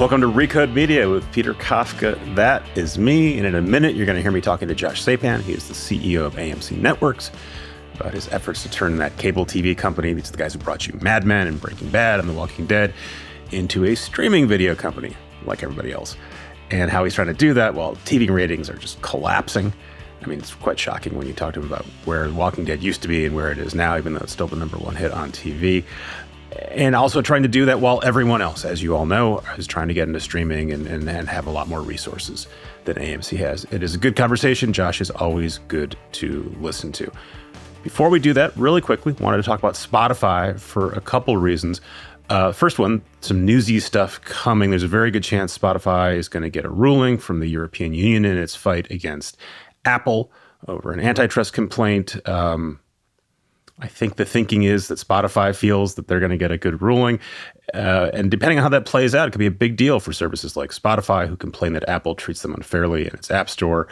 Welcome to Recode Media with Peter Kafka. That is me. And in a minute, you're going to hear me talking to Josh Sapan. He is the CEO of AMC Networks about his efforts to turn that cable TV company, these are the guys who brought you Mad Men and Breaking Bad and The Walking Dead, into a streaming video company like everybody else. And how he's trying to do that while TV ratings are just collapsing. I mean, it's quite shocking when you talk to him about where Walking Dead used to be and where it is now, even though it's still the number one hit on TV and also trying to do that while everyone else, as you all know, is trying to get into streaming and, and, and, have a lot more resources than AMC has. It is a good conversation. Josh is always good to listen to. Before we do that, really quickly, wanted to talk about Spotify for a couple reasons. Uh, first one, some newsy stuff coming. There's a very good chance Spotify is going to get a ruling from the European Union in its fight against Apple over an antitrust complaint. Um, I think the thinking is that Spotify feels that they're going to get a good ruling. Uh, and depending on how that plays out, it could be a big deal for services like Spotify, who complain that Apple treats them unfairly in its App Store.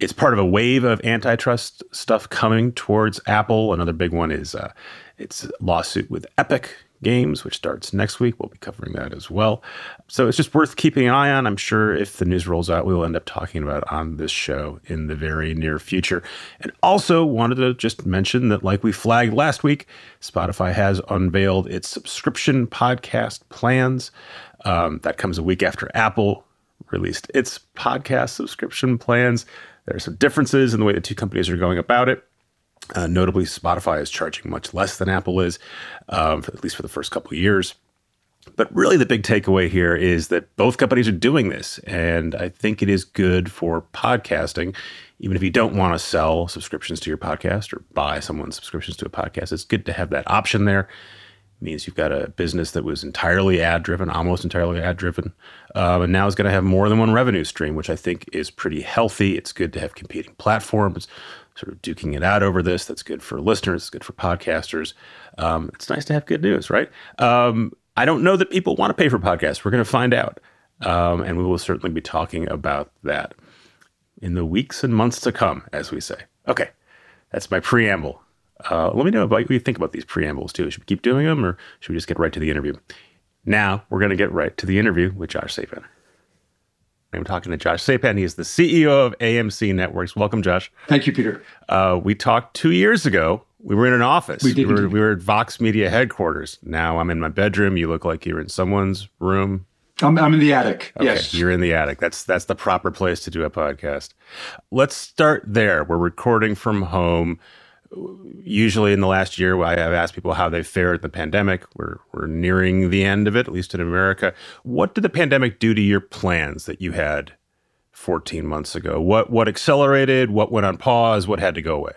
It's part of a wave of antitrust stuff coming towards Apple. Another big one is uh, its lawsuit with Epic, Games, which starts next week. We'll be covering that as well. So it's just worth keeping an eye on. I'm sure if the news rolls out, we will end up talking about on this show in the very near future. And also wanted to just mention that, like we flagged last week, Spotify has unveiled its subscription podcast plans. Um, that comes a week after Apple released its podcast subscription plans. There are some differences in the way the two companies are going about it. Uh, notably, Spotify is charging much less than Apple is, um, for, at least for the first couple of years. But really, the big takeaway here is that both companies are doing this. And I think it is good for podcasting. Even if you don't want to sell subscriptions to your podcast or buy someone's subscriptions to a podcast, it's good to have that option there. It means you've got a business that was entirely ad driven, almost entirely ad driven, um, and now is going to have more than one revenue stream, which I think is pretty healthy. It's good to have competing platforms sort of duking it out over this. That's good for listeners. It's good for podcasters. Um, it's nice to have good news, right? Um, I don't know that people want to pay for podcasts. We're going to find out. Um, and we will certainly be talking about that in the weeks and months to come, as we say. Okay, that's my preamble. Uh, let me know about what you think about these preambles too. Should we keep doing them or should we just get right to the interview? Now we're going to get right to the interview with Josh Sapan. I'm talking to Josh Sapan. He is the CEO of AMC Networks. Welcome, Josh. Thank you, Peter. Uh, we talked two years ago. We were in an office. We did. We were, we were, at Vox Media headquarters. Now I'm in my bedroom. You look like you're in someone's room. I'm, I'm in the attic. Okay, yes, you're in the attic. That's that's the proper place to do a podcast. Let's start there. We're recording from home usually in the last year, I've asked people how they fared in the pandemic. We're we're nearing the end of it, at least in America. What did the pandemic do to your plans that you had 14 months ago? What what accelerated? What went on pause? What had to go away?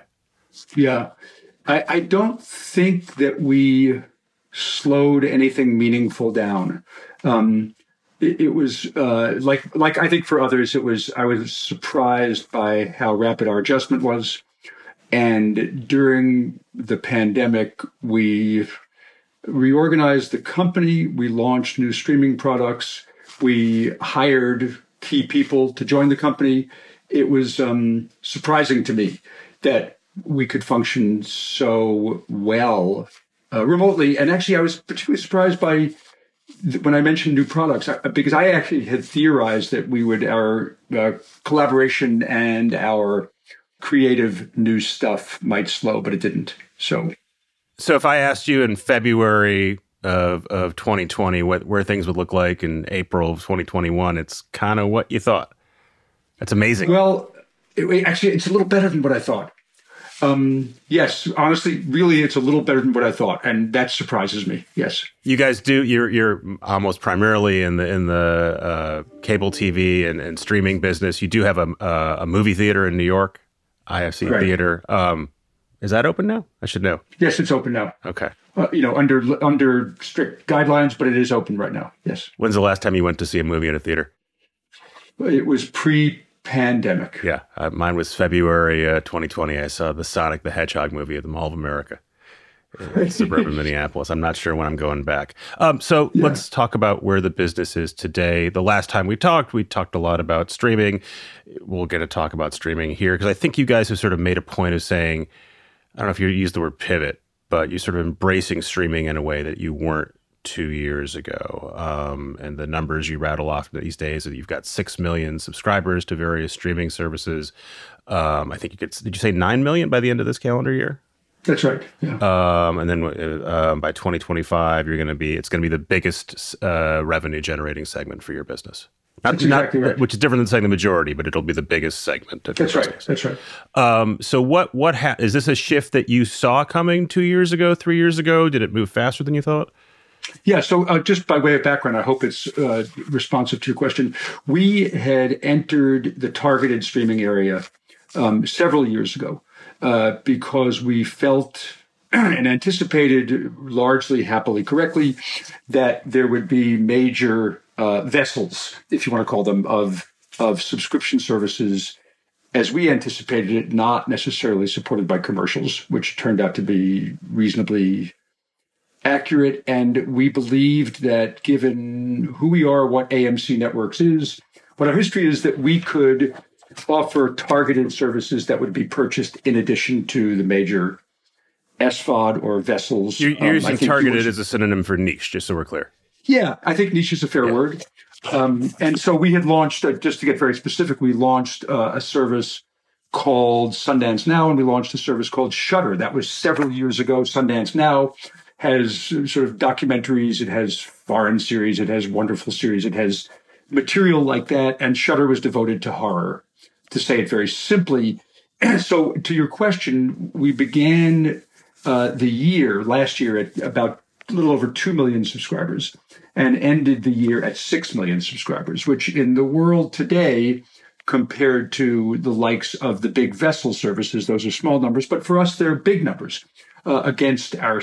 Yeah, I, I don't think that we slowed anything meaningful down. Um, it, it, was uh, like like I think for others, it was I was surprised by how rapid our adjustment was. And during the pandemic, we reorganized the company, we launched new streaming products, we hired key people to join the company. It was um, surprising to me that we could function so well uh, remotely. And actually, I was particularly surprised by when I mentioned new products because I actually had theorized that we would our uh, collaboration and our creative new stuff might slow, but it didn't. So, so if I asked you in February of of 2020 what where things would look like in April of 2021, it's kind of what you thought. That's amazing. Well, it, actually, it's a little better than what I thought. Um, yes, honestly, really, it's a little better than what I thought, and that surprises me. Yes, you guys do. You're you're almost primarily in the in the uh, cable TV and, and streaming business. You do have a uh, a movie theater in New York. IFC right. Theater. Um, is that open now? I should know. Yes, it's open now. Okay. Uh, you know, under under strict guidelines, but it is open right now. Yes. When's the last time you went to see a movie in a theater? It was pre-pandemic. Yeah, uh, mine was February uh, 2020. I saw the Sonic the Hedgehog movie at the Mall of America suburban Minneapolis. I'm not sure when I'm going back. Um, so yeah. let's talk about where the business is today. The last time we talked, we talked a lot about streaming. We'll get to talk about streaming here because I think you guys have sort of made a point of saying, I don't know if you use the word pivot, but you sort of embracing streaming in a way that you weren't two years ago. Um, and the numbers you rattle off these days, that you've got six million subscribers to various streaming services. Um, I think you could. Did you say nine million by the end of this calendar year? That's right. Yeah. Um, and then uh, by 2025, you're going to be. It's going to be the biggest uh, revenue generating segment for your business. Not, exactly not, right. Which is different than saying the majority, but it'll be the biggest segment. That's right. That's right. Um, so what what ha- is this a shift that you saw coming two years ago, three years ago? Did it move faster than you thought? Yeah. So uh, just by way of background, I hope it's uh, responsive to your question. We had entered the targeted streaming area um, several years ago uh, because we felt and anticipated largely happily correctly that there would be major uh, vessels, if you want to call them, of of subscription services as we anticipated it, not necessarily supported by commercials, which turned out to be reasonably accurate. And we believed that given who we are, what AMC Networks is, what our history is, that we could offer targeted services that would be purchased in addition to the major SVOD or vessels. You're, you're um, using targeted as a synonym for niche, just so we're clear. Yeah, I think niche is a fair yeah. word. Um, and so we had launched, uh, just to get very specific, we launched uh, a service called Sundance Now, and we launched a service called Shudder. That was several years ago. Sundance Now has sort of documentaries, it has foreign series, it has wonderful series, it has material like that. And Shudder was devoted to horror, to say it very simply. So, to your question, we began uh, the year last year at about a little over 2 million subscribers and ended the year at 6 million subscribers, which in the world today, compared to the likes of the big vessel services, those are small numbers, but for us, they're big numbers uh, against our,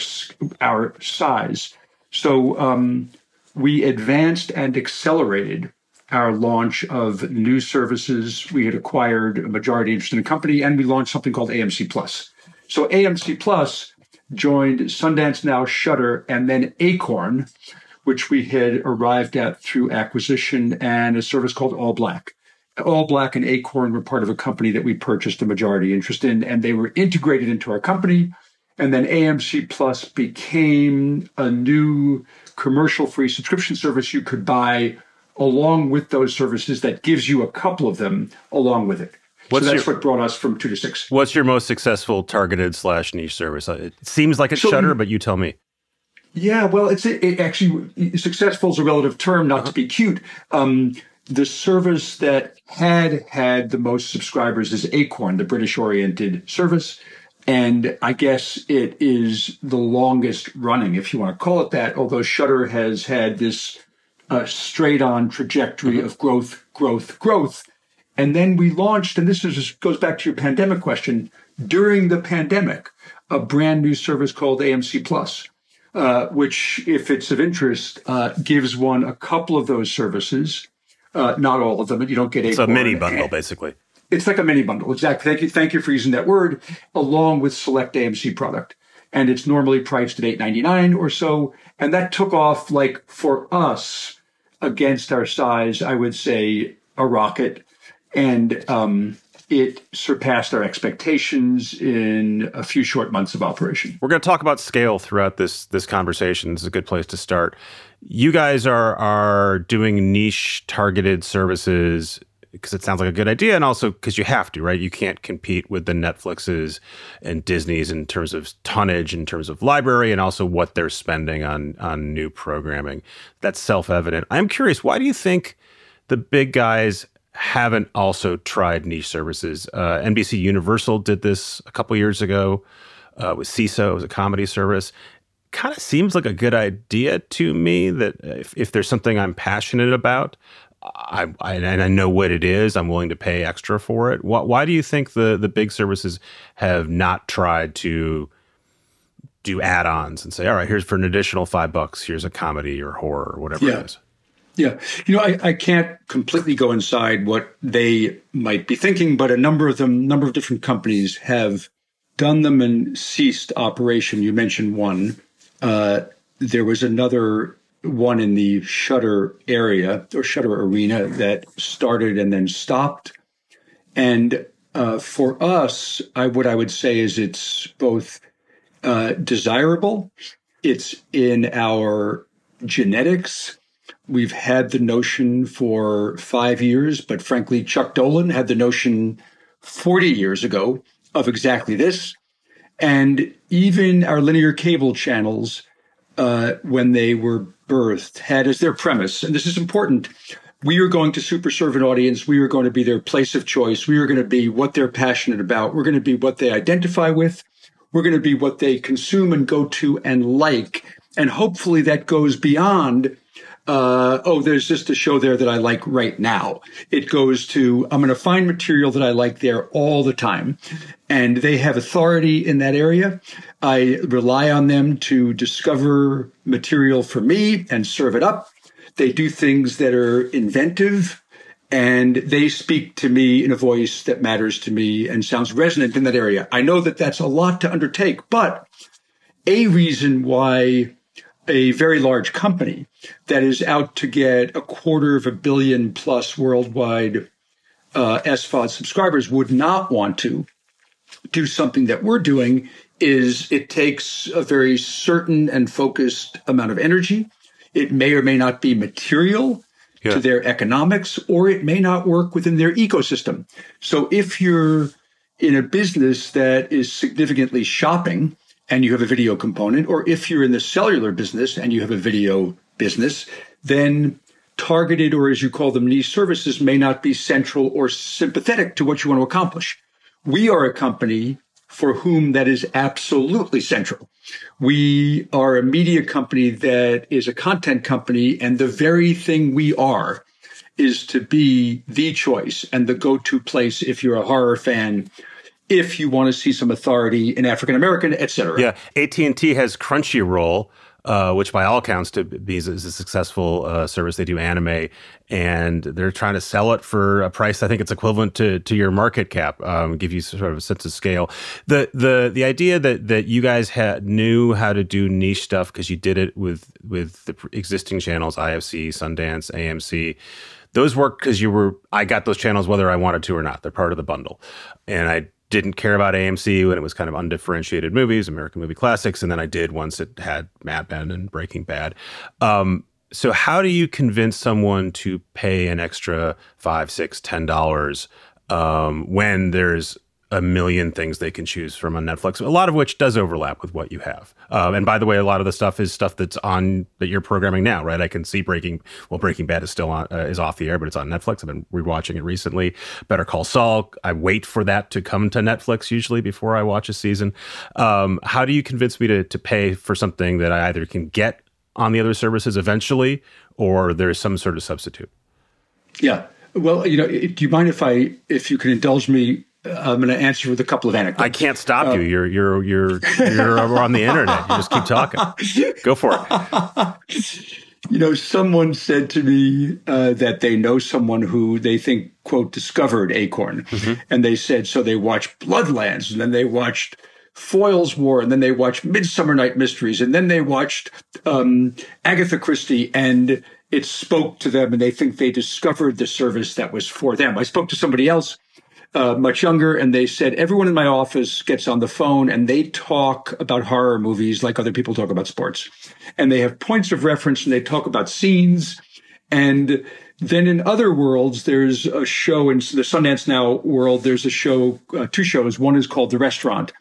our size. So um, we advanced and accelerated our launch of new services. We had acquired a majority interest in a company and we launched something called AMC Plus. So AMC Plus joined Sundance Now, Shudder, and then Acorn, which we had arrived at through acquisition, and a service called All Black. All Black and Acorn were part of a company that we purchased a majority interest in, and they were integrated into our company. And then AMC Plus became a new commercial free subscription service you could buy along with those services that gives you a couple of them along with it. What's so that's your, what brought us from two to six. What's your most successful targeted slash niche service? Uh, it seems like it's so, Shudder, but you tell me. Yeah, well, it's it, it actually successful is a relative term, not uh-huh. to be cute. Um, the service that had had the most subscribers is Acorn, the British-oriented service, and I guess it is the longest running, if you want to call it that. Although Shudder has had this uh, straight-on trajectory mm-hmm. of growth, growth, growth and then we launched, and this is, goes back to your pandemic question, during the pandemic, a brand new service called AMC Plus, uh, which, if it's of interest, uh, gives one a couple of those services. Uh, not all of them. But you don't get a. It's a mini bundle, basically. It's like a mini bundle, exactly. Thank you, thank you for using that word, along with select AMC product, and it's normally priced at eight ninety nine or so, and that took off like for us against our size. I would say a rocket and um, it surpassed our expectations in a few short months of operation. We're going to talk about scale throughout this this conversation. It's a good place to start. You guys are are doing niche targeted services because it sounds like a good idea, and also because you have to, right? You can't compete with the Netflixes and Disney's in terms of tonnage, in terms of library, and also what they're spending on on new programming. That's self evident. I'm curious, why do you think the big guys haven't also tried niche services. Uh, NBC Universal did this a couple years ago uh, with Seeso, was a comedy service. Kind of seems like a good idea to me that if, if there's something I'm passionate about, I, I, and I know what it is, I'm willing to pay extra for it. Why, why do you think the the big services have not tried to do add-ons and say, all right, here's for an additional five bucks, here's a comedy or horror or whatever yeah. it is? Yeah. You know, I, I can't completely go inside what they might be thinking, but a number of them, number of different companies have done them and ceased operation. You mentioned one. Uh, there was another one in the Shudder area or Shudder arena that started and then stopped. And uh, for us, I, what I would say is it's both uh, desirable, it's in our genetics. We've had the notion for five years, but frankly, Chuck Dolan had the notion 40 years ago of exactly this. And even our linear cable channels, uh, when they were birthed, had as their premise, and this is important, we are going to super serve an audience. We are going to be their place of choice. We are going to be what they're passionate about. We're going to be what they identify with. We're going to be what they consume and go to and like. And hopefully that goes beyond uh, oh, there's just a show there that I like right now. It goes to, I'm going to find material that I like there all the time. And they have authority in that area. I rely on them to discover material for me and serve it up. They do things that are inventive and they speak to me in a voice that matters to me and sounds resonant in that area. I know that that's a lot to undertake, but a reason why a very large company that is out to get a quarter of a billion plus worldwide uh, SVOD subscribers would not want to do something that we're doing is it takes a very certain and focused amount of energy. It may or may not be material yeah. to their economics, or it may not work within their ecosystem. So if you're in a business that is significantly shopping, and you have a video component, or if you're in the cellular business and you have a video business, then targeted or as you call them niche services may not be central or sympathetic to what you want to accomplish. We are a company for whom that is absolutely central. We are a media company that is a content company and the very thing we are is to be the choice and the go-to place if you're a horror fan if you want to see some authority in African American, et cetera. Yeah, AT and T has Crunchyroll, uh, which by all accounts to be is a successful uh, service. They do anime, and they're trying to sell it for a price I think it's equivalent to to your market cap. Um, give you sort of a sense of scale. The the the idea that that you guys had knew how to do niche stuff because you did it with with the existing channels, IFC, Sundance, AMC those work because you were I got those channels whether I wanted to or not. They're part of the bundle. And I didn't care about AMC when it was kind of undifferentiated movies, American movie classics, and then I did once it had Mad Men and Breaking Bad. Um, so how do you convince someone to pay an extra five, six, ten dollars um, when there's a million things they can choose from on Netflix, a lot of which does overlap with what you have. Um, and by the way, a lot of the stuff is stuff that's on that you're programming now, right? I can see Breaking, well, Breaking Bad is still on, uh, is off the air, but it's on Netflix. I've been rewatching it recently. Better Call Saul. I wait for that to come to Netflix usually before I watch a season. Um, how do you convince me to to pay for something that I either can get on the other services eventually, or there's some sort of substitute? Yeah. Well, you know, do you mind if I, if you can indulge me I'm going to answer with a couple of anecdotes. I can't stop uh, you. You're you're you're you're on the internet. You just keep talking. Go for it. You know, someone said to me uh, that they know someone who they think quote discovered Acorn, mm-hmm. and they said so. They watched Bloodlands, and then they watched Foyle's War, and then they watched Midsummer Night Mysteries, and then they watched um, Agatha Christie, and it spoke to them, and they think they discovered the service that was for them. I spoke to somebody else uh, much younger, and they said everyone in my office gets on the phone and they talk about horror movies like other people talk about sports, and they have points of reference and they talk about scenes. And then in other worlds, there's a show in the Sundance Now world. There's a show, uh, two shows. One is called The Restaurant,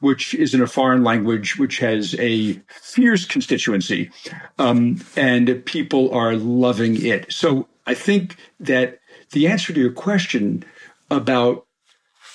which is in a foreign language, which has a fierce constituency, um, and people are loving it. So I think that the answer to your question about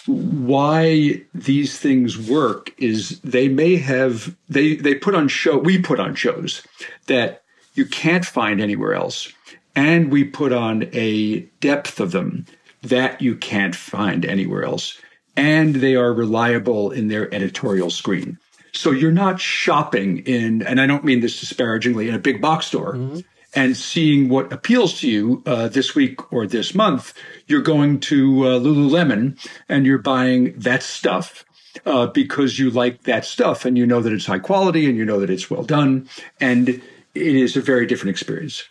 why these things work is they may have they they put on show we put on shows that you can't find anywhere else and we put on a depth of them that you can't find anywhere else and they are reliable in their editorial screen. So you're not shopping in and i don't mean this disparagingly in a big box store. Mm-hmm and seeing what appeals to you uh, this week or this month, you're going to uh, Lululemon and you're buying that stuff uh, because you like that stuff and you know that it's high quality and you know that it's well done. And it is a very different experience.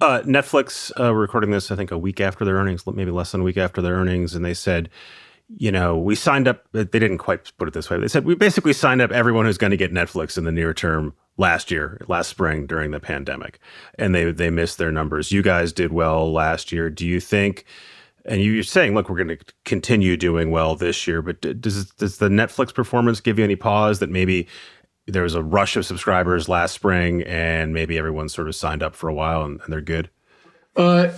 Uh, Netflix uh, recording this, I think, a week after their earnings, maybe less than a week after their earnings, and they said, you know, we signed up. They didn't quite put it this way. They said we basically signed up everyone who's going to get Netflix in the near term last year, last spring during the pandemic, and they they missed their numbers. You guys did well last year. Do you think? And you're saying, look, we're going to continue doing well this year, but does does the Netflix performance give you any pause that maybe there was a rush of subscribers last spring and maybe everyone sort of signed up for a while and, and they're good? Uh,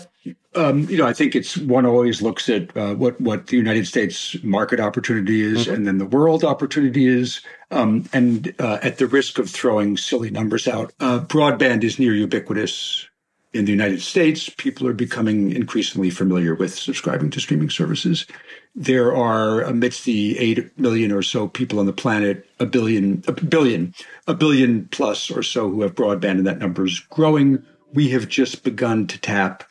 um, you know, I think it's one always looks at uh, what what the United States market opportunity is, mm-hmm. and then the world opportunity is. Um, and uh, at the risk of throwing silly numbers out, uh, broadband is near ubiquitous in the United States. People are becoming increasingly familiar with subscribing to streaming services. There are, amidst the eight million or so people on the planet, a billion, a billion, a billion plus or so who have broadband, and that number is growing. We have just begun to tap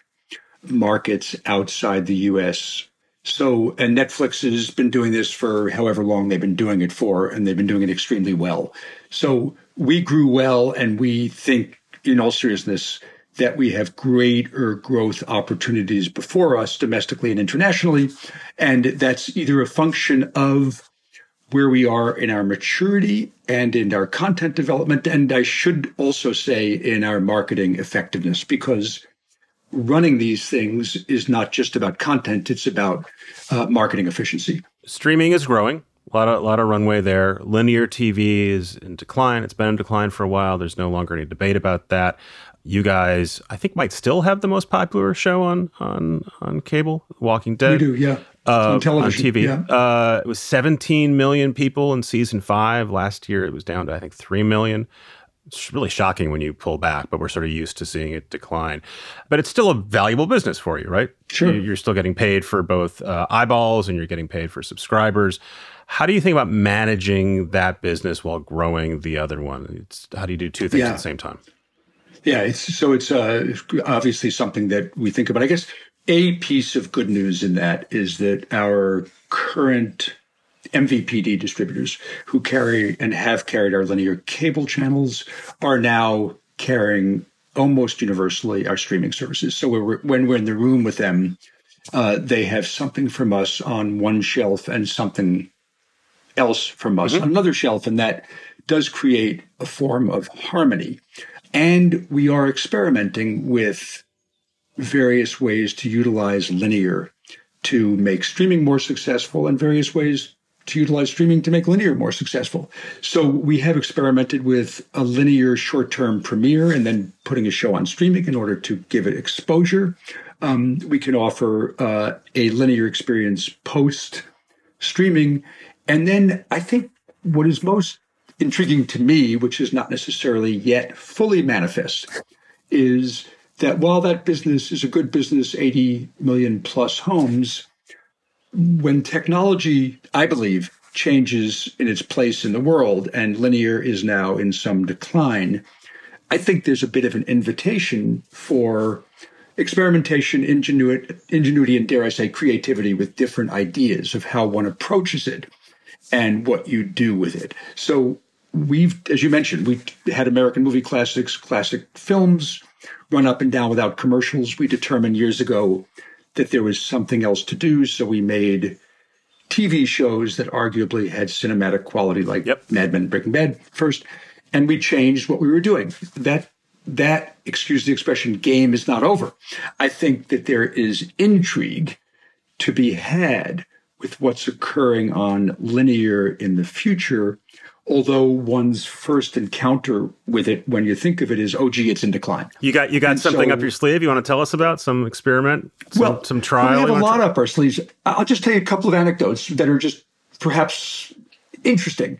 markets outside the US. So, and Netflix has been doing this for however long they've been doing it for, and they've been doing it extremely well. So, we grew well, and we think, in all seriousness, that we have greater growth opportunities before us domestically and internationally. And that's either a function of where we are in our maturity and in our content development. And I should also say in our marketing effectiveness, because running these things is not just about content, it's about uh, marketing efficiency. Streaming is growing. A lot of, a lot of runway there. Linear TV is in decline. It's been in decline for a while. There's no longer any debate about that. You guys, I think, might still have the most popular show on on on cable, Walking Dead. We do, yeah. Uh, on television, on TV. Yeah. Uh, it was 17 million people in season five. Last year, it was down to I think three million it's really shocking when you pull back, but we're sort of used to seeing it decline. But it's still a valuable business for you, right? Sure. You're still getting paid for both uh, eyeballs and you're getting paid for subscribers. How do you think about managing that business while growing the other one? It's, how do you do two things yeah. at the same time? Yeah, it's so it's uh, obviously something that we think about. I guess a piece of good news in that is that our current MVPD distributors who carry and have carried our linear cable channels are now carrying almost universally our streaming services. So we're, when we're in the room with them, uh, they have something from us on one shelf and something else from us mm-hmm. on another shelf, and that does create a form of harmony. And we are experimenting with various ways to utilize linear to make streaming more successful and various ways to utilize streaming to make linear more successful. So we have experimented with a linear short term premiere and then putting a show on streaming in order to give it exposure. Um, we can offer uh, a linear experience post streaming. And then I think what is most intriguing to me, which is not necessarily yet fully manifest, is that while that business is a good business, 80 million plus homes, when technology, I believe, changes in its place in the world and linear is now in some decline, I think there's a bit of an invitation for experimentation, ingenuity, ingenuity, and dare I say, creativity with different ideas of how one approaches it and what you do with it. So we've, as you mentioned, we had American movie classics, classic films run up and down without commercials. We determined years ago that there was something else to do. So we made TV shows that arguably had cinematic quality, like yep. Mad Men, Breaking Bad first, and we changed what we were doing. That that, excuse the expression, game is not over. I think that there is intrigue to be had with what's occurring on linear in the future although one's first encounter with it when you think of it is oh gee it's in decline. You got you got and something so, up your sleeve you want to tell us about? Some experiment? Some, well some trial we have a lot up our sleeves. I'll just tell you a couple of anecdotes that are just perhaps interesting.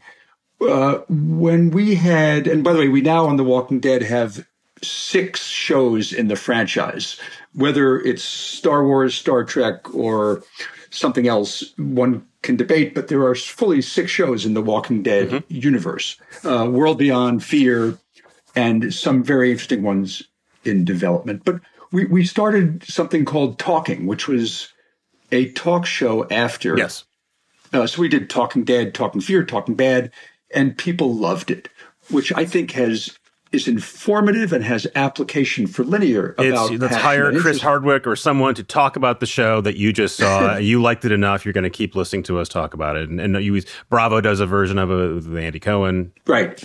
Uh, when we had and by the way we now on the walking dead have six shows in the franchise whether it's star wars star trek or something else one can debate, but there are fully six shows in the Walking Dead mm-hmm. universe uh, World Beyond, Fear, and some very interesting ones in development. But we, we started something called Talking, which was a talk show after. Yes. Uh, so we did Talking Dead, Talking Fear, Talking Bad, and people loved it, which I think has is informative and has application for linear about it's, let's hire Chris Hardwick or someone to talk about the show that you just saw. you liked it enough, you're going to keep listening to us talk about it. And, and you, Bravo does a version of it with Andy Cohen. Right.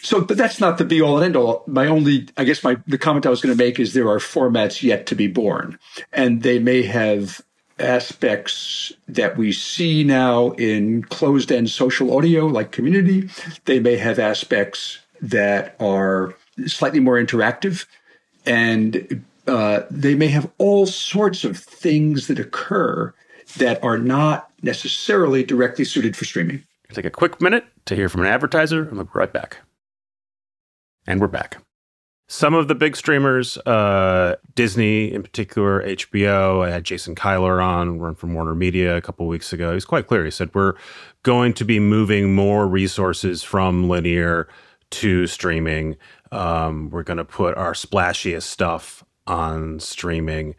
So, but that's not the be all and end all. My only, I guess, my the comment I was going to make is there are formats yet to be born, and they may have aspects that we see now in closed end social audio like community. They may have aspects that are slightly more interactive and uh, they may have all sorts of things that occur that are not necessarily directly suited for streaming. Take a quick minute to hear from an advertiser and we'll be right back. And we're back. Some of the big streamers, uh, Disney in particular, HBO. I had Jason Kilar on, run from Warner Media a couple weeks ago. He's quite clear. He said we're going to be moving more resources from linear to streaming. Um, we're going to put our splashiest stuff on streaming.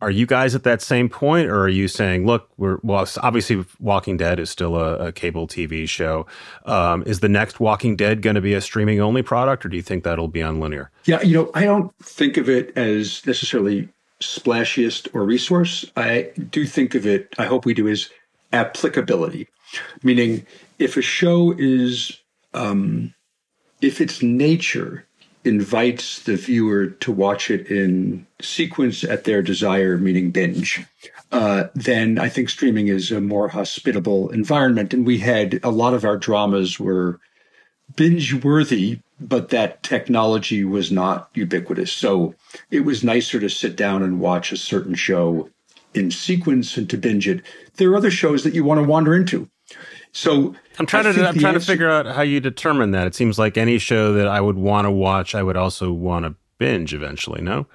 Are you guys at that same point, or are you saying, look, we're well, obviously Walking Dead is still a, a cable TV show. Um, is the next Walking Dead going to be a streaming only product, or do you think that'll be on linear? Yeah, you know, I don't think of it as necessarily splashiest or resource. I do think of it, I hope we do, as applicability, meaning if a show is, um, if its nature invites the viewer to watch it in sequence at their desire, meaning binge, uh, then I think streaming is a more hospitable environment. And we had a lot of our dramas were binge worthy, but that technology was not ubiquitous. So it was nicer to sit down and watch a certain show in sequence and to binge it. There are other shows that you want to wander into. So I'm trying I to I'm trying answer, to figure out how you determine that. It seems like any show that I would want to watch, I would also want to binge eventually. No.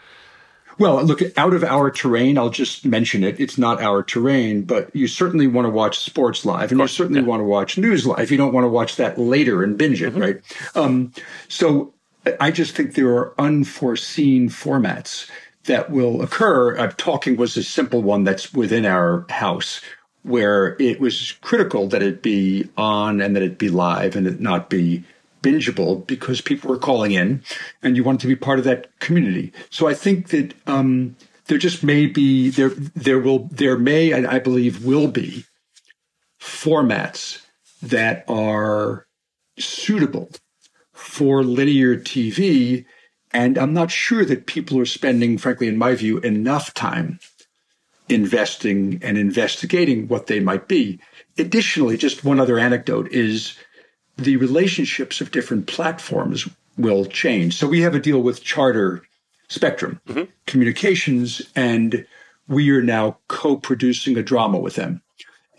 Well, look, out of our terrain, I'll just mention it. It's not our terrain, but you certainly want to watch sports live, and course, you certainly yeah. want to watch news live. You don't want to watch that later and binge it, mm-hmm. right? Um, so I just think there are unforeseen formats that will occur. Uh, talking was a simple one that's within our house where it was critical that it be on and that it be live and it not be bingeable because people were calling in and you wanted to be part of that community. So I think that um, there just may be there there will there may and I believe will be formats that are suitable for linear TV. And I'm not sure that people are spending, frankly, in my view, enough time investing and investigating what they might be. Additionally, just one other anecdote is the relationships of different platforms will change. So we have a deal with Charter Spectrum mm-hmm. Communications, and we are now co producing a drama with them,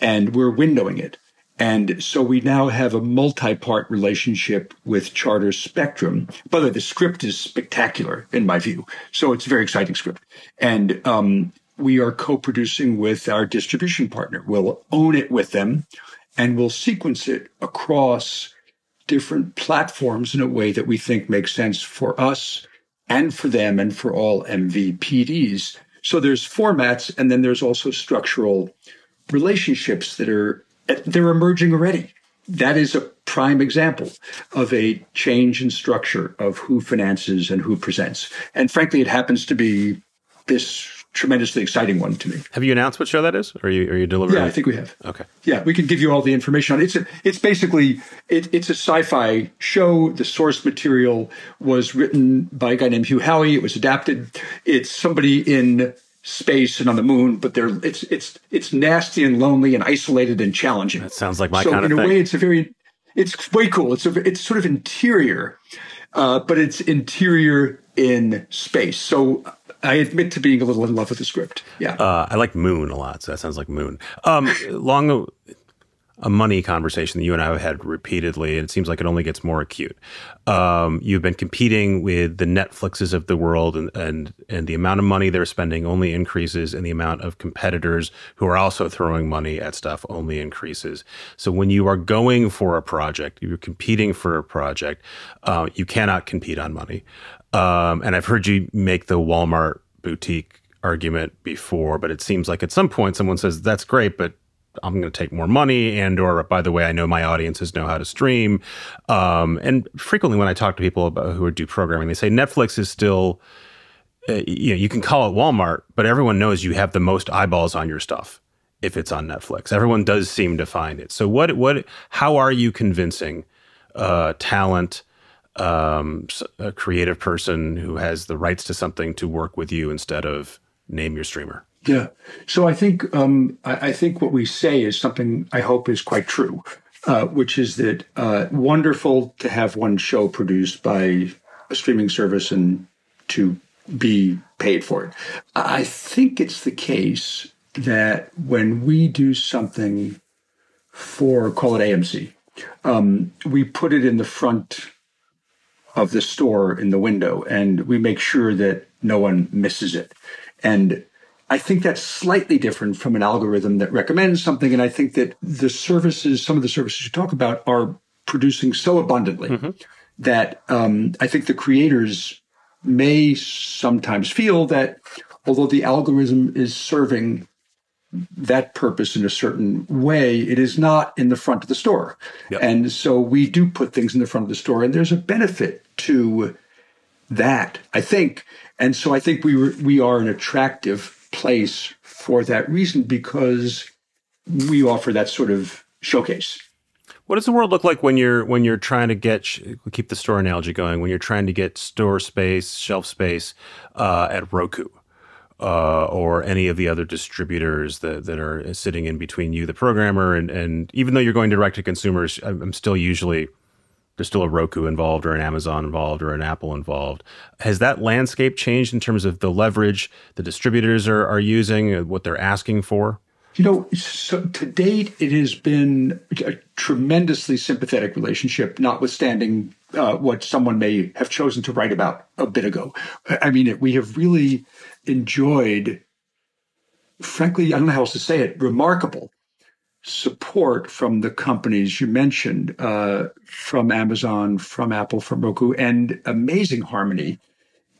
and we're windowing it. And so we now have a multi part relationship with Charter Spectrum. By the way, the script is spectacular in my view. So it's a very exciting script. And um, we are co-producing with our distribution partner. We'll own it with them and we'll sequence it across different platforms in a way that we think makes sense for us and for them and for all MVPDs. So there's formats and then there's also structural relationships that are they're emerging already. That is a prime example of a change in structure of who finances and who presents. And frankly, it happens to be this tremendously exciting one to me. Have you announced what show that is? Or are you are you delivering? Yeah, I think we have. Okay. Yeah, we can give you all the information on it. It's a, it's basically it, it's a sci-fi show. The source material was written by a guy named Hugh Howey. It was adapted. It's somebody in space and on the moon, but they're it's it's it's nasty and lonely and isolated and challenging. That sounds like my so kind of thing. So in a way, it's a very it's way cool. It's a it's sort of interior, uh, but it's interior in space. So I admit to being a little in love with the script. Yeah. Uh, I like Moon a lot, so that sounds like Moon. Um, long a money conversation that you and I have had repeatedly, and it seems like it only gets more acute. Um, you've been competing with the Netflixes of the world, and, and and the amount of money they're spending only increases, and the amount of competitors who are also throwing money at stuff only increases. So when you are going for a project, you're competing for a project, uh, you cannot compete on money. Um, and I've heard you make the Walmart boutique argument before, but it seems like at some point someone says that's great, but I'm going to take more money, and or by the way, I know my audiences know how to stream. Um, and frequently, when I talk to people about who do programming, they say Netflix is still, uh, you know, you can call it Walmart, but everyone knows you have the most eyeballs on your stuff if it's on Netflix. Everyone does seem to find it. So what what how are you convincing uh, talent? Um, a creative person who has the rights to something to work with you instead of name your streamer. Yeah. So I think um, I, think what we say is something I hope is quite true, uh, which is that uh, wonderful to have one show produced by a streaming service and to be paid for it. I think it's the case that when we do something for call it AMC, um, we put it in the front of the store in the window and we make sure that no one misses it. And I think that's slightly different from an algorithm that recommends something. And I think that the services, some of the services you talk about, are producing so abundantly mm-hmm. that um, I think the creators may sometimes feel that although the algorithm is serving that purpose in a certain way, it is not in the front of the store. Yep. And so we do put things in the front of the store, and there's a benefit to that, I think. And so I think we we are an attractive place for that reason because we offer that sort of showcase. What does the world look like when you're when you're trying to get keep the store analogy going? When you're trying to get store space, shelf space uh, at Roku? uh, or any of the other distributors that, that are sitting in between you, the programmer, and, and even though you're going direct to consumers, I'm still usually there's still a Roku involved or an Amazon involved or an Apple involved. Has that landscape changed in terms of the leverage the distributors are, are using, what they're asking for? You know, so to date, it has been a tremendously sympathetic relationship, notwithstanding uh, what someone may have chosen to write about a bit ago. I mean, we have really enjoyed, frankly, I don't know how else to say it, remarkable support from the companies you mentioned, uh, from Amazon, from Apple, from Roku, and amazing harmony.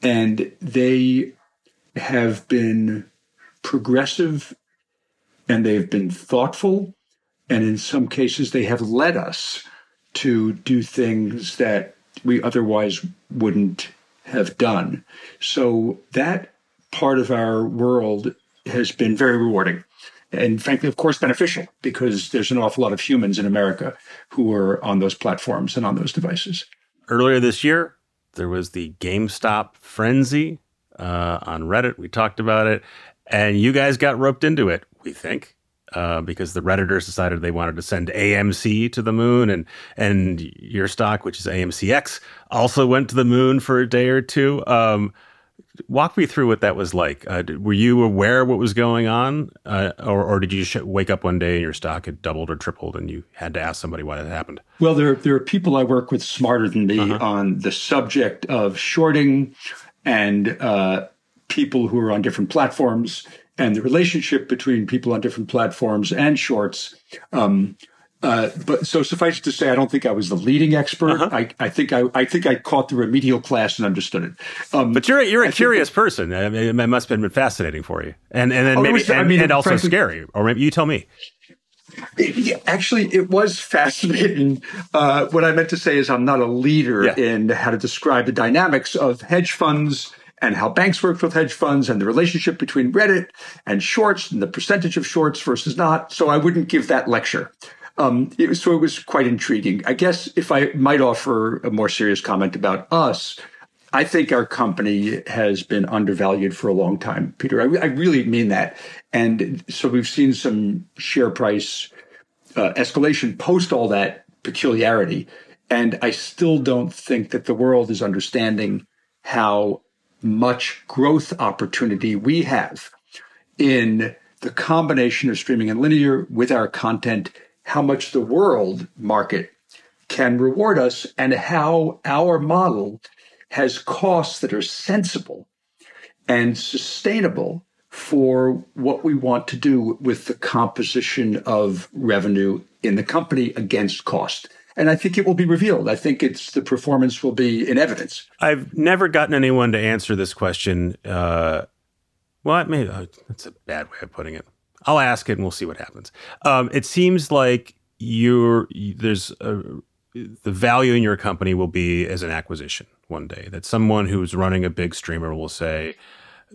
And they have been progressive and they've been thoughtful. And in some cases, they have led us to do things that we otherwise wouldn't have done. So that part of our world has been very rewarding and frankly, of course, beneficial because there's an awful lot of humans in America who are on those platforms and on those devices. Earlier this year, there was the GameStop frenzy uh, on Reddit. We talked about it, and you guys got roped into it, we think. Uh, because the redditors decided they wanted to send AMC to the moon, and and your stock, which is AMCX, also went to the moon for a day or two. Um, walk me through what that was like. Uh, were you aware of what was going on, uh, or, or, did you sh- wake up one day and your stock had doubled or tripled, and you had to ask somebody why that happened? Well, there there are people I work with smarter than me uh-huh. on the subject of shorting, and uh, people who are on different platforms, and the relationship between people on different platforms and shorts. Um, uh, but so suffice it to say, I don't think I was the leading expert. Uh-huh. I, I think I, I think I caught the remedial class and understood it. Um, but you're a, you're a curious that, person. I mean, it must have been fascinating for you, and and then oh, maybe was, and, I mean, and also frankly, scary. Or maybe you tell me. It, actually, it was fascinating. Uh, what I meant to say is, I'm not a leader yeah. in how to describe the dynamics of hedge funds and how banks work with hedge funds and the relationship between Reddit and shorts and the percentage of shorts versus not. So I wouldn't give that lecture. Um, it was, so it was quite intriguing. I guess if I might offer a more serious comment about us, I think our company has been undervalued for a long time, Peter. I, I really mean that. And so we've seen some share price uh, escalation post all that peculiarity. And I still don't think that the world is understanding how much growth opportunity we have in the combination of streaming and linear with our content how much the world market can reward us and how our model has costs that are sensible and sustainable for what we want to do with the composition of revenue in the company against cost. And I think it will be revealed. I think it's the performance will be in evidence. I've never gotten anyone to answer this question. Uh, well, maybe uh, that's a bad way of putting it. I'll ask it and we'll see what happens. Um, it seems like you're there's a, the value in your company will be as an acquisition one day. That someone who's running a big streamer will say,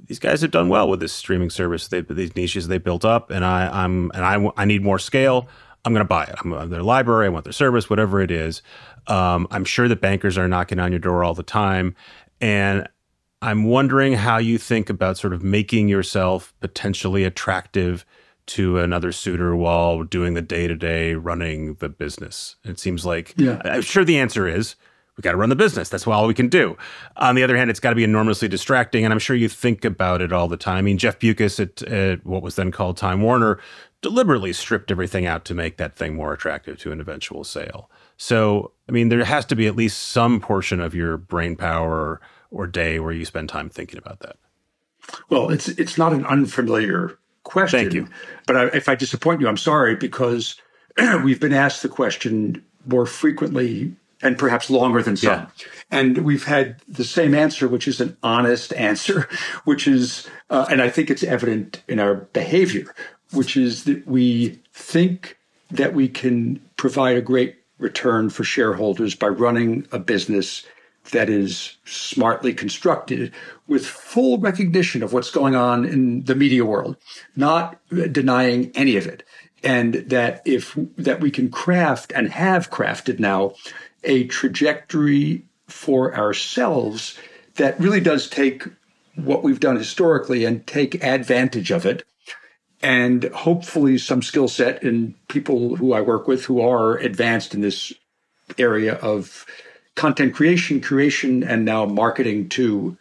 "These guys have done well with this streaming service. They, these niches they built up, and I, I'm and I, I need more scale. I'm going to buy it. I'm their library. I want their service, whatever it is. Um, I'm sure that bankers are knocking on your door all the time, and I'm wondering how you think about sort of making yourself potentially attractive to another suitor while doing the day to day running the business. It seems like, yeah. I'm sure the answer is we got to run the business. That's all we can do. On the other hand, it's got to be enormously distracting. And I'm sure you think about it all the time. I mean, Jeff Bewkes at, at what was then called Time Warner deliberately stripped everything out to make that thing more attractive to an eventual sale. So, I mean, there has to be at least some portion of your brain power or day where you spend time thinking about that? Well, it's it's not an unfamiliar question. Thank you. But I, if I disappoint you, I'm sorry because we've been asked the question more frequently and perhaps longer than some. Yeah. And we've had the same answer, which is an honest answer, which is, uh, and I think it's evident in our behavior, which is that we think that we can provide a great return for shareholders by running a business that is smartly constructed with full recognition of what's going on in the media world, not denying any of it. And that if that we can craft and have crafted now a trajectory for ourselves that really does take what we've done historically and take advantage of it. And hopefully some skill set in people who I work with who are advanced in this area of content creation, curation, and now marketing to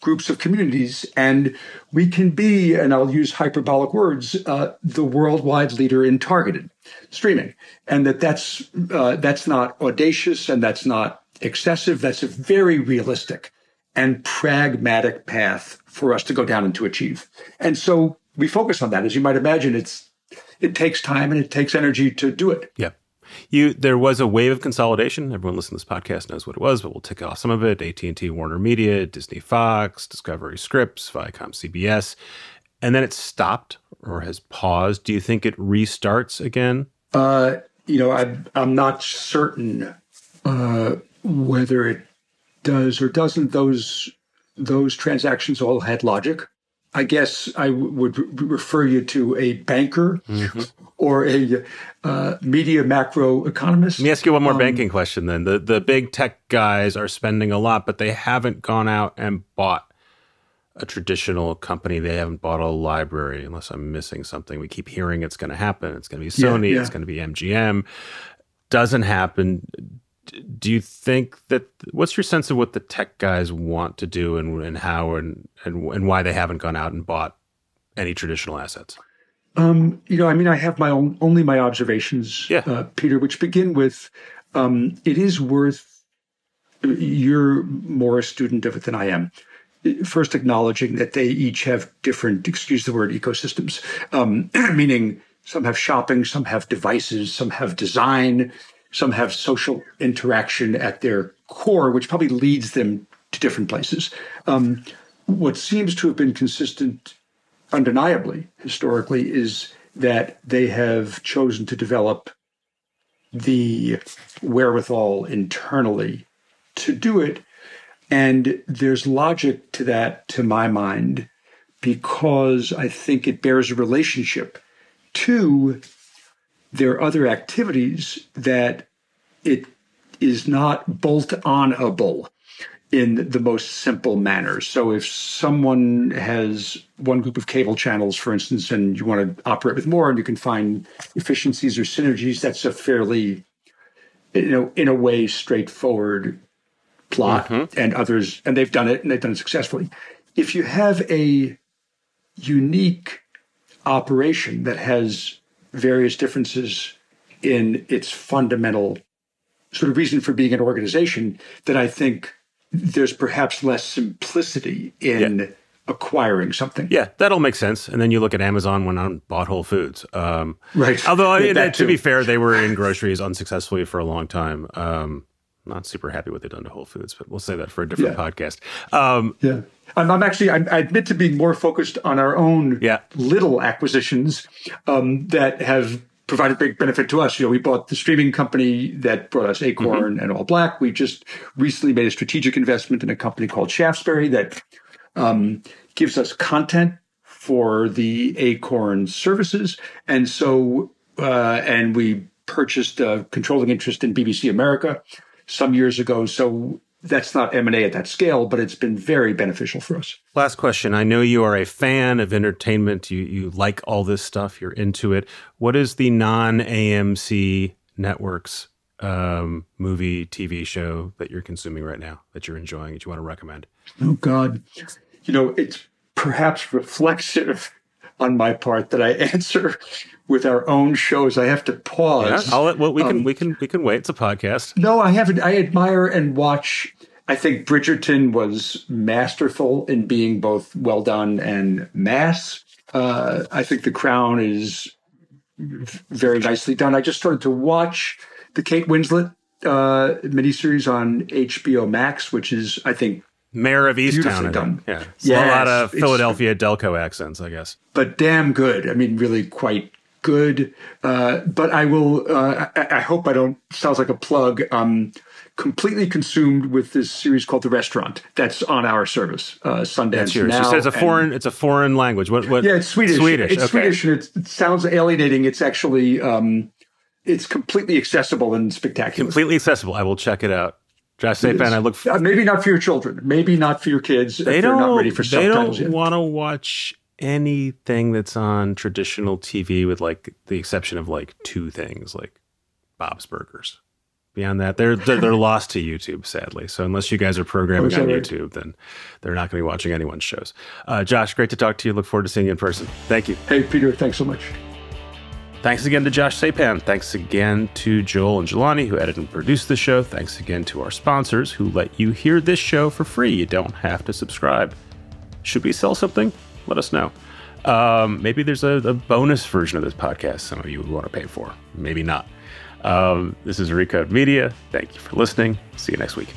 groups of communities. And we can be, and I'll use hyperbolic words, uh, the worldwide leader in targeted streaming. And that that's, uh, that's not audacious and that's not excessive. That's a very realistic and pragmatic path for us to go down and to achieve. And so we focus on that. As you might imagine, it's, it takes time and it takes energy to do it. Yeah. You there was a wave of consolidation. Everyone listening to this podcast knows what it was, but we'll tick off some of it. AT and T, Warner Media, Disney, Fox, Discovery Scripps, Viacom, CBS, and then it stopped or has paused. Do you think it restarts again? Uh, you know, I, I'm not certain uh, whether it does or doesn't. Those those transactions all had logic. I guess I would refer you to a banker mm-hmm. or a uh, media macro economist. Let me ask you one more um, banking question then. The the big tech guys are spending a lot, but they haven't gone out and bought a traditional company. They haven't bought a library, unless I'm missing something. We keep hearing it's going to happen. It's going to be Sony. Yeah, yeah. It's going to be MGM. Doesn't happen do you think that what's your sense of what the tech guys want to do and, and how and, and and why they haven't gone out and bought any traditional assets? Um, you know, I mean, I have my own only my observations, yeah. uh, Peter, which begin with um, it is worth. You're more a student of it than I am. First, acknowledging that they each have different, excuse the word, ecosystems, um, meaning some have shopping, some have devices, some have design, some have social interaction at their core, which probably leads them to different places. Um, what seems to have been consistent, undeniably, historically, is that they have chosen to develop the wherewithal internally to do it. And there's logic to that, to my mind, because I think it bears a relationship to there are other activities that it is not bolt onable in the most simple manner. So if someone has one group of cable channels, for instance, and you want to operate with more and you can find efficiencies or synergies, that's a fairly, you know, in a way, straightforward plot. Mm-hmm. And others, and they've done it and they've done it successfully. If you have a unique operation that has various differences in its fundamental sort of reason for being an organization, that I think there's perhaps less simplicity in yeah. acquiring something. Yeah, that'll make sense. And then you look at Amazon when I bought Whole Foods. Um, right. Although, yeah, to be fair, they were in groceries unsuccessfully for a long time. Um, not super happy what they've done to Whole Foods, but we'll say that for a different yeah. podcast. Um, yeah. I'm, I'm actually, I'm, i admit to being more focused on our own yeah. little acquisitions um, that have provided big benefit to us. You know, we bought the streaming company that brought us Acorn mm-hmm. and ALLBLK. We just recently made a strategic investment in a company called Shaftesbury that um, gives us content for the Acorn services. And so, uh, and we purchased a controlling interest in BBC America some years ago. So that's not M&A at that scale, but it's been very beneficial for us. Last question. I know you are a fan of entertainment. You you like all this stuff. You're into it. What is the non-AMC networks um, movie, TV show that you're consuming right now that you're enjoying that you want to recommend? Oh God. You know, it's perhaps reflexive on my part that I answer with our own shows. I have to pause. Yeah, I'll let, well, we can um, we can we can wait. It's a podcast. No, I haven't. I admire and watch. I think Bridgerton was masterful in being both well done and mass. Uh, I think The Crown is very nicely done. I just started to watch the Kate Winslet uh, miniseries on HBO Max, which is, I think, Mare of Easttown. Done. Yeah, yes, a lot of Philadelphia Delco accents, I guess. But damn good. I mean, really quite good. Uh, but I will. Uh, I, I, hope I don't. Sounds like a plug. Um, completely consumed with this series called The Restaurant. That's on our service. Uh, Sundance that's yours. now. it's a foreign. It's a foreign language. What? What? Yeah, it's Swedish. Swedish. It's okay. Swedish, and it sounds alienating. It's actually. Um, it's completely accessible and spectacular. Completely accessible. I will check it out. Josh Sapan, I look. uh, maybe not for your children. Maybe not for your kids. They don't. Not ready for they don't want to watch anything that's on traditional TV, with like the exception of like two things, like Bob's Burgers. Beyond that, they're they're, they're lost to YouTube, sadly. So unless you guys are programming on? YouTube, then they're not going to be watching anyone's shows. Uh, Josh, great to talk to you. Look forward to seeing you in person. Thank you. Hey, Peter. Thanks so much. Thanks again to Josh Sapan. Thanks again to Joel and Jelani, who edited and produced the show. Thanks again to our sponsors who let you hear this show for free. You don't have to subscribe. Should we sell something? Let us know. Um, maybe there's a, a, bonus version of this podcast some of you would want to pay for. Maybe not. Um, this is Recode Media. Thank you for listening. See you next week.